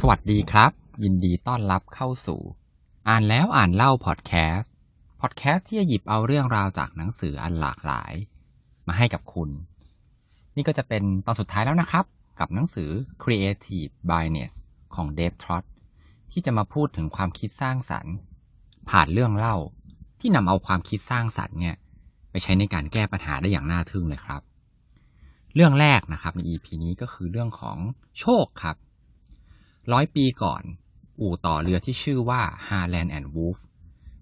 สวัสดีครับ ยินดีต้อนรับเข้าสู่ อ่านแล้วอ่านเล่าพอดแคสต์พอดแคสต์ที่จะหยิบเอาเรื่องราวจากหนังสืออันหลากหลาย มาให้กับคุณ นี่ก็จะเป็นตอนสุดท้ายแล้วนะครับ กับหนังสือ Creative Bias ของ Dave Trott ที่จะมาพูดถึงความคิดสร้างสรรค์ ผ่านเรื่องเล่า ที่นำเอาความคิดสร้างสรรค์เนี่ยไปใช้ในการแก้ปัญหาได้อย่างน่าทึ่งเลยครับ เรื่องแรกนะครับใน EP นี้ก็คือเรื่องของโชคครับ ร้อยปีก่อน อู่ต่อเรือที่ชื่อว่า Harland and Wolf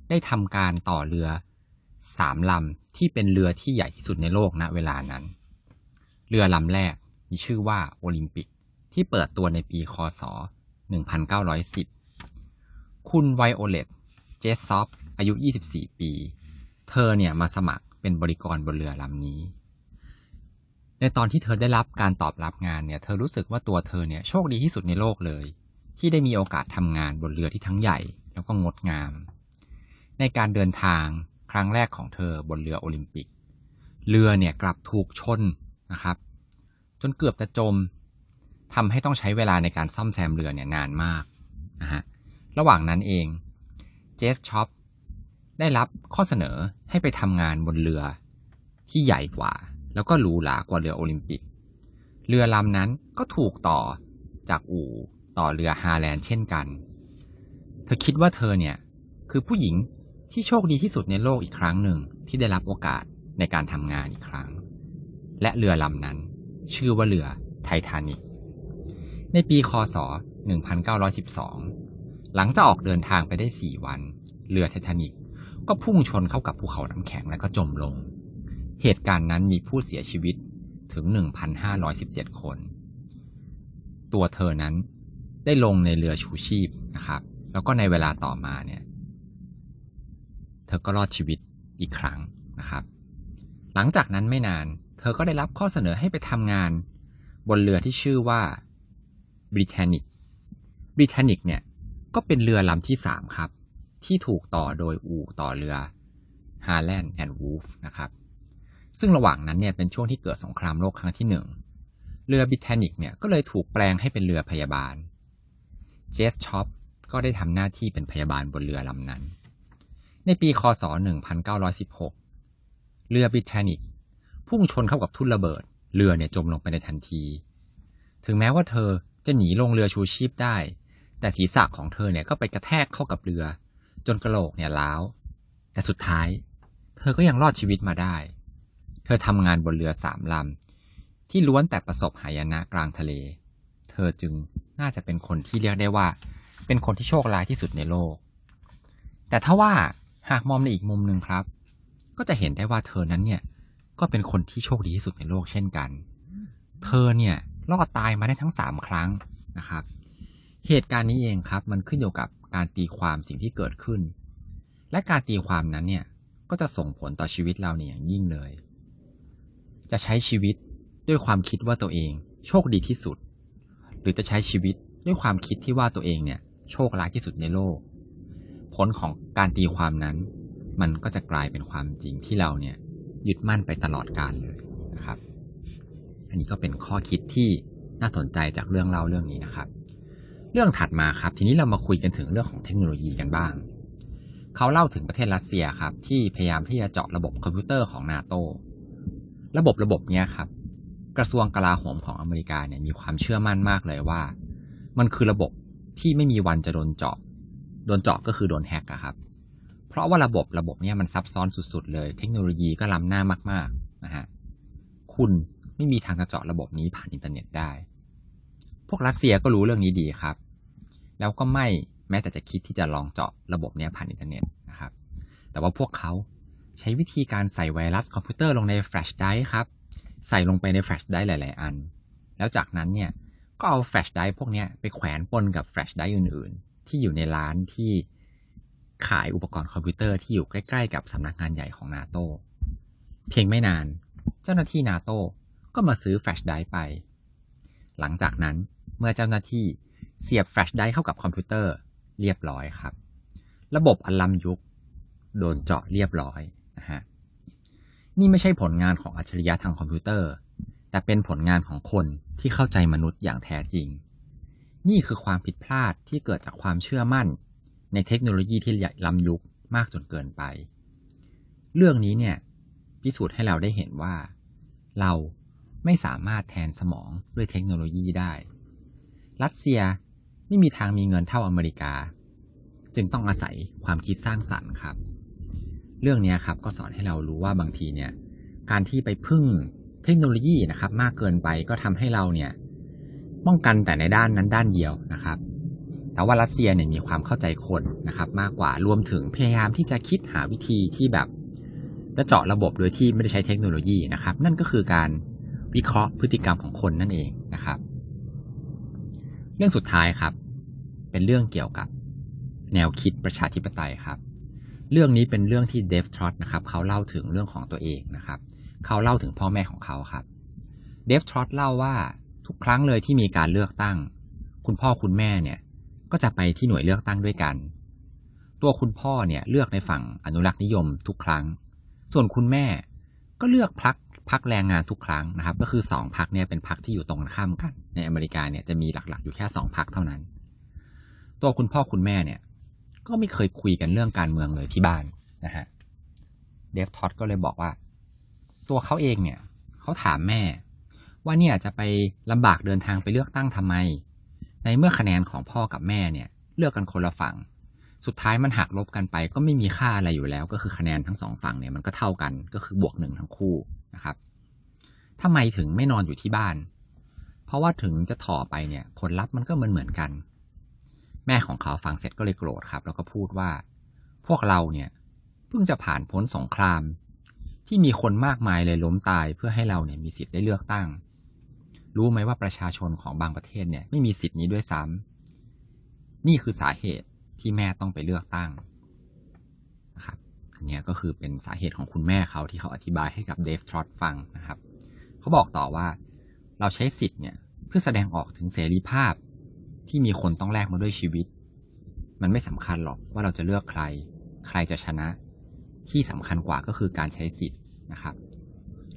ได้ทำการต่อเรือสามลำที่เป็นเรือที่ใหญ่ที่สุดในโลกณเวลานั้น เรือลำแรกมีชื่อว่าโอลิมปิกที่เปิดตัวในปีคศ 1910 คุณไวโอเลตเจสซอฟอายุ 24 ปี เธอเนี่ยมาสมัครเป็นบริกรบนเรือลำนี้ ในตอนที่เธอได้รับการตอบรับงานเนี่ยเธอรู้สึกว่าตัวเธอเนี่ยโชคดีที่สุดในโลกเลย ที่ได้มีโอกาสทำงานบนเรือที่ทั้งใหญ่แล้วก็งดงาม ในการเดินทางครั้งแรกของเธอบนเรือโอลิมปิก เรือเนี่ยกลับถูกชนนะครับ จนเกือบจะจมทำให้ต้องใช้เวลาในการซ่อมแซมเรือเนี่ยนานมากนะฮะระหว่างนั้นเองเจสซอปได้รับข้อเสนอให้ไปทำงานบนเรือที่ใหญ่กว่า แล้วก็หรูหรากว่าเรือโอลิมปิก เรือลำนั้นก็ถูกต่อจากอู่ต่อเรือฮาร์แลนด์เช่นกัน เธอคิดว่าเธอเนี่ย คือผู้หญิงที่โชคดีที่สุดในโลกอีกครั้งหนึ่งที่ได้รับโอกาสในการทำงานอีกครั้ง และเรือลำนั้น ชื่อว่าเรือไททานิกในปีคศ 1912 หลังจากออกเดินทางไปได้ 4 วัน เรือไททานิกก็พุ่งชนเข้ากับภูเขาน้ำแข็งและก็จมลง เหตุการณ์นั้นมีผู้เสียชีวิตถึง 1,517 คน ตัวเธอนั้นได้ลงในเรือชูชีพนะครับ แล้วก็ในเวลาต่อมาเนี่ย เธอก็รอดชีวิตอีกครั้งนะครับ หลังจากนั้นไม่นาน เธอก็ได้รับข้อเสนอให้ไปทำงานบนเรือที่ชื่อว่าบริ t านิกบริ t านิกเนี่ย ก็เป็นเรือลำที่สามครับ ที่ถูกต่อโดยอู่ต่อเรือ Harland and Wolff นะครับ ซึ่งระหว่างนั้นเนี่ยเป็นช่วงที่เกิดสงครามโลกครั้งที่หนึ่งเรือบริ t านิกเนี่ยก็เลยถูกแปลงให้เป็นเรือพยาบาล เจสช็อปก็ได้ทำหน้าที่เป็นพยาบาลบนเรือลำนั้น ในปีคศ 1916 เรือบริ t านิกพุ่งชนเข้ากับทุ่นระเบิด เรือเนี่ยจมลงไปในทันที ถึงแม้ว่าเธอจะหนีลงเรือชูชีพได้ แต่ศีรษะของเธอเนี่ยก็ไปกระแทกเข้ากับเรือ จนกระโหลกเนี่ยล้าว แต่สุดท้าย เธอก็ยังรอดชีวิตมาได้ เธอทำงานบนเรือสามลำ ที่ล้วนแต่ประสบหายนะกลางทะเล เธอจึงน่าจะเป็นคนที่เรียกได้ว่า เป็นคนที่โชคร้ายที่สุดในโลก แต่ถ้าว่าหากมองในอีกมุมหนึ่งครับ ก็จะเห็นได้ว่าเธอนั้นเนี่ย ก็เป็นคนที่โชคดีที่สุดในโลกเช่นกัน เธอเนี่ยรอดตายมาได้ทั้งสามครั้งนะครับ เหตุการณ์นี้เองครับ มันขึ้นอยู่กับการตีความสิ่งที่เกิดขึ้น และการตีความนั้นเนี่ย ก็จะส่งผลต่อชีวิตเราเนี่ยอย่างยิ่งเลย จะใช้ชีวิตด้วยความคิดว่าตัวเอง โชคดีที่สุด หรือจะใช้ชีวิตด้วยความคิดที่ว่าตัวเองเนี่ยโชคร้ายที่สุดในโลก ผลของการตีความนั้น มันก็จะกลายเป็นความจริงที่เราเนี่ยยึดมั่นไปตลอดกาลเลยนะครับ อันนี้ก็เป็นข้อคิดที่น่าสนใจจากเรื่องเล่าเรื่องนี้นะครับ เรื่องถัดมาครับ ทีนี้เรามาคุยกันถึงเรื่องของเทคโนโลยีกันบ้าง เขาเล่าถึงประเทศรัสเซียครับ ที่พยายามที่จะเจาะระบบคอมพิวเตอร์ของนาโต ระบบระบบเนี้ยครับ กระทรวงกลาโหมของอเมริกาเนี่ยมีความเชื่อมั่นมากเลยว่า มันคือระบบที่ไม่มีวันจะโดนเจาะ โดนเจาะก็คือโดน hack อะครับ เพราะว่าระบบระบบเนี้ยมันซับซ้อนสุดๆ เลย เทคโนโลยีก็ล้ำหน้ามากๆนะฮะคุณไม่มีทางจะเจาะระบบนี้ผ่านอินเทอร์เน็ตได้ พวกรัสเซียก็รู้เรื่องนี้ดีครับ แล้วก็ไม่แม้แต่จะคิดที่จะลองเจาะระบบนี้ผ่านอินเทอร์เน็ตนะครับ แต่ว่าพวกเขา ใช้วิธีการใส่ไวรัสคอมพิวเตอร์ลงใน flash drive ครับ ใส่ลงไปใน flash drive หลาย ๆ อัน แล้วจากนั้นเนี่ย ก็เอา flash drive พวกนี้ไปแขวนปนกับ flash drive อื่น ๆ ที่อยู่ในร้านที่ขายอุปกรณ์คอมพิวเตอร์ที่อยู่ใกล้ ๆ กับสำนักงานใหญ่ของนาโตเพียงไม่นาน เจ้าหน้าที่นาโตก็มาซื้อ flash drive ไป หลังจากนั้นเมื่อเจ้าหน้าที่เสียบ flash drive เข้ากับคอมพิวเตอร์เรียบร้อยครับ ระบบอันล้ำยุคโดนเจาะเรียบร้อย นี่ไม่ใช่ผลงานของอัจฉริยะทางคอมพิวเตอร์ แต่เป็นผลงานของคนที่เข้าใจมนุษย์อย่างแท้จริง นี่คือความผิดพลาดที่เกิดจากความเชื่อมั่น ในเทคโนโลยีที่ล้ำยุคมากจนเกินไป เรื่องนี้เนี่ย พิสูจน์ให้เราได้เห็นว่า เราไม่สามารถแทนสมองด้วยเทคโนโลยีได้ รัสเซียไม่มีทางมีเงินเท่าอเมริกา จึงต้องอาศัยความคิดสร้างสรรค์ครับ เรื่องนี้ครับก็สอนให้เรารู้ว่าบางทีเนี่ยการที่ไปพึ่งเทคโนโลยีนะครับ มากเกินไปก็ทำให้เราเนี่ยป้องกันแต่ในด้านนั้นด้านเดียวนะครับ แต่ว่ารัสเซียเนี่ยมีความเข้าใจคนนะครับ มากกว่ารวมถึงพยายามที่จะคิดหาวิธีที่แบบจะเจาะระบบโดยที่ไม่ได้ใช้เทคโนโลยีนะครับ นั่นก็คือการวิเคราะห์พฤติกรรมของคนนั่นเองนะครับ เรื่องสุดท้ายครับ เป็นเรื่องเกี่ยวกับแนวคิดประชาธิปไตยครับ เรื่องนี้เป็นเรื่องที่เดฟทรอตนะครับเขาเล่าถึงเรื่องของตัวเองนะครับเขาเล่าถึงพ่อแม่ของเขาครับเดฟทรอตเล่าว่าทุกครั้งเลยที่มีการเลือกตั้ง คุณพ่อคุณแม่เนี่ยก็จะไปที่หน่วยเลือกตั้งด้วยกัน ตัวคุณพ่อเนี่ยเลือกในฝั่งอนุรักษ์นิยมทุกครั้ง ส่วนคุณแม่ก็เลือกพักพักแรงงานทุกครั้งนะครับ ก็คือสองพักเนี่ยเป็นพักที่อยู่ตรงข้ามกัน ในอเมริกาเนี่ยจะมีหลักๆ อยู่แค่สองพักเท่านั้น ตัวคุณพ่อคุณแม่เนี่ย ก็ไม่เคยคุยกันเรื่องการเมืองเลยที่บ้านนะฮะเดฟท็อตก็เลยบอกว่า ตัวเขาเองเนี่ยเขาถามแม่ ว่าเนี่ยจะไปลำบากเดินทางไปเลือกตั้งทำไม ในเมื่อคะแนนของพ่อกับแม่เนี่ย เลือกกันคนละฝั่ง สุดท้ายมันหักลบกันไป ก็ไม่มีค่าอะไรอยู่แล้ว ก็คือคะแนนทั้งสองฝั่งเนี่ยมันก็เท่ากันก็คือบวกหนึ่งทั้งคู่นะครับทำไมถึงไม่นอนอยู่ที่บ้าน เพราะว่าถึงจะถ่อไปเนี่ย ผลลัพธ์มันก็เหมือนเหมือนกัน แม่ของเขาฟังเสร็จก็เลยโกรธครับ แล้วก็พูดว่า พวกเราเนี่ยเพิ่งจะผ่านพ้นสงคราม ที่มีคนมากมายเลยล้มตายเพื่อให้เราเนี่ยมีสิทธิ์ได้เลือกตั้ง รู้ไหมว่าประชาชนของบางประเทศเนี่ยไม่มีสิทธิ์นี้ด้วยซ้ำนี่คือสาเหตุที่แม่ต้องไปเลือกตั้งนะครับอันนี้ก็คือเป็นสาเหตุของคุณแม่เขาที่เขาอธิบายให้กับเดฟทรอตฟังนะครับ เขาบอกต่อว่าเราใช้สิทธิ์เนี่ยเพื่อแสดงออกถึงเสรีภาพ ที่มีคนต้องแลกมาด้วยชีวิต มันไม่สำคัญหรอกว่าเราจะเลือกใคร ใครจะชนะ ที่สำคัญกว่าก็คือการใช้สิทธิ์นะครับ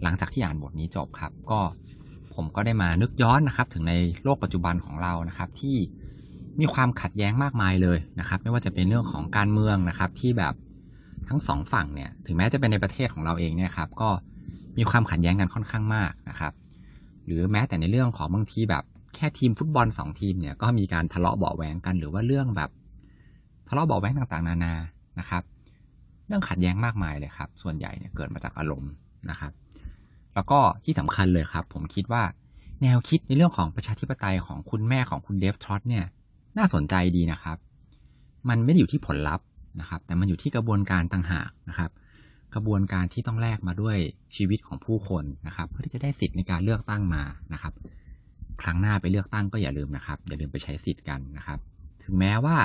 หลังจากที่อ่านบทนี้จบครับ ก็ผมก็ได้มานึกย้อนนะครับ ถึงในโลกปัจจุบันของเรานะครับ ที่มีความขัดแย้งมากมายเลยนะครับ ไม่ว่าจะเป็นเรื่องของการเมืองนะครับ ที่แบบทั้งสองฝั่งเนี่ย ถึงแม้จะเป็นในประเทศของเราเองเนี่ยครับ ก็มีความขัดแย้งกันค่อนข้างมากนะครับ หรือแม้แต่ในเรื่องของบางทีแบบ แค่ทีมฟุตบอลสองทีมเนี่ยก็มีการทะเลาะเบาแหวงกัน หรือว่าเรื่องแบบ ทะเลาะเบาแหวงต่างๆ นานานะครับ เรื่องขัดแย้งมากมายเลยครับ ส่วนใหญ่เนี่ยเกิดมาจากอารมณ์นะครับ แล้วก็ที่สำคัญเลยครับ ผมคิดว่าแนวคิดในเรื่องของประชาธิปไตยของคุณแม่ของคุณเดฟทรอตเนี่ย น่าสนใจดีนะครับ มันไม่ได้อยู่ที่ผลลัพธ์นะครับ แต่มันอยู่ที่กระบวนการต่างหากนะครับ กระบวนการที่ต้องแลกมาด้วยชีวิตของผู้คนนะครับ เพื่อที่จะได้สิทธิ์ในการเลือกตั้งมานะครับ ครั้งหน้าไปเลือกตั้งก็อย่าลืมนะครับ อย่าลืมไปใช้สิทธิ์กันนะครับ ถึงแม้ว่า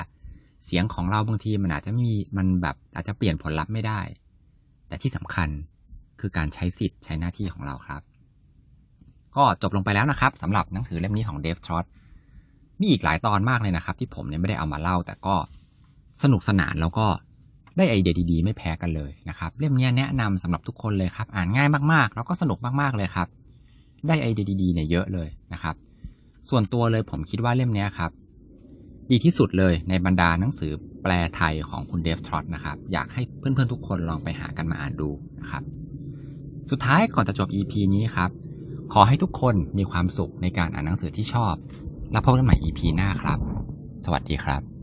เสียงของเราบางทีมันอาจจะมีมันแบบอาจจะเปลี่ยนผลลัพธ์ไม่ได้ แต่ที่สำคัญคือการใช้สิทธิ์ใช้หน้าที่ของเราครับ ก็จบลงไปแล้วนะครับสำหรับหนังสือเล่มนี้ของเดฟทรอตมีอีกหลายตอนมากเลยนะครับ ที่ผมเนี่ยไม่ได้เอามาเล่า แต่ก็สนุกสนานแล้วก็ได้ไอเดียดีๆ ไม่แพ้กันเลยนะครับ เล่มนี้แนะนำสำหรับทุกคนเลยครับ อ่านง่ายมากๆ แล้วก็สนุกมากๆเลยครับ ได้ไอเดียดีๆเนี่ยเยอะเลยนะครับ ส่วนตัวเลยผมคิดว่าเล่มนี้ครับ ดีที่สุดเลยในบรรดาหนังสือแปลไทยของคุณเดฟทรอตนะครับ อยากให้เพื่อนๆทุกคนลองไปหากันมาอ่านดูนะครับ สุดท้ายก่อนจะจบ EP นี้ครับ ขอให้ทุกคนมีความสุขในการอ่านหนังสือที่ชอบ แล้วพบกันใหม่ EP หน้าครับ สวัสดีครับ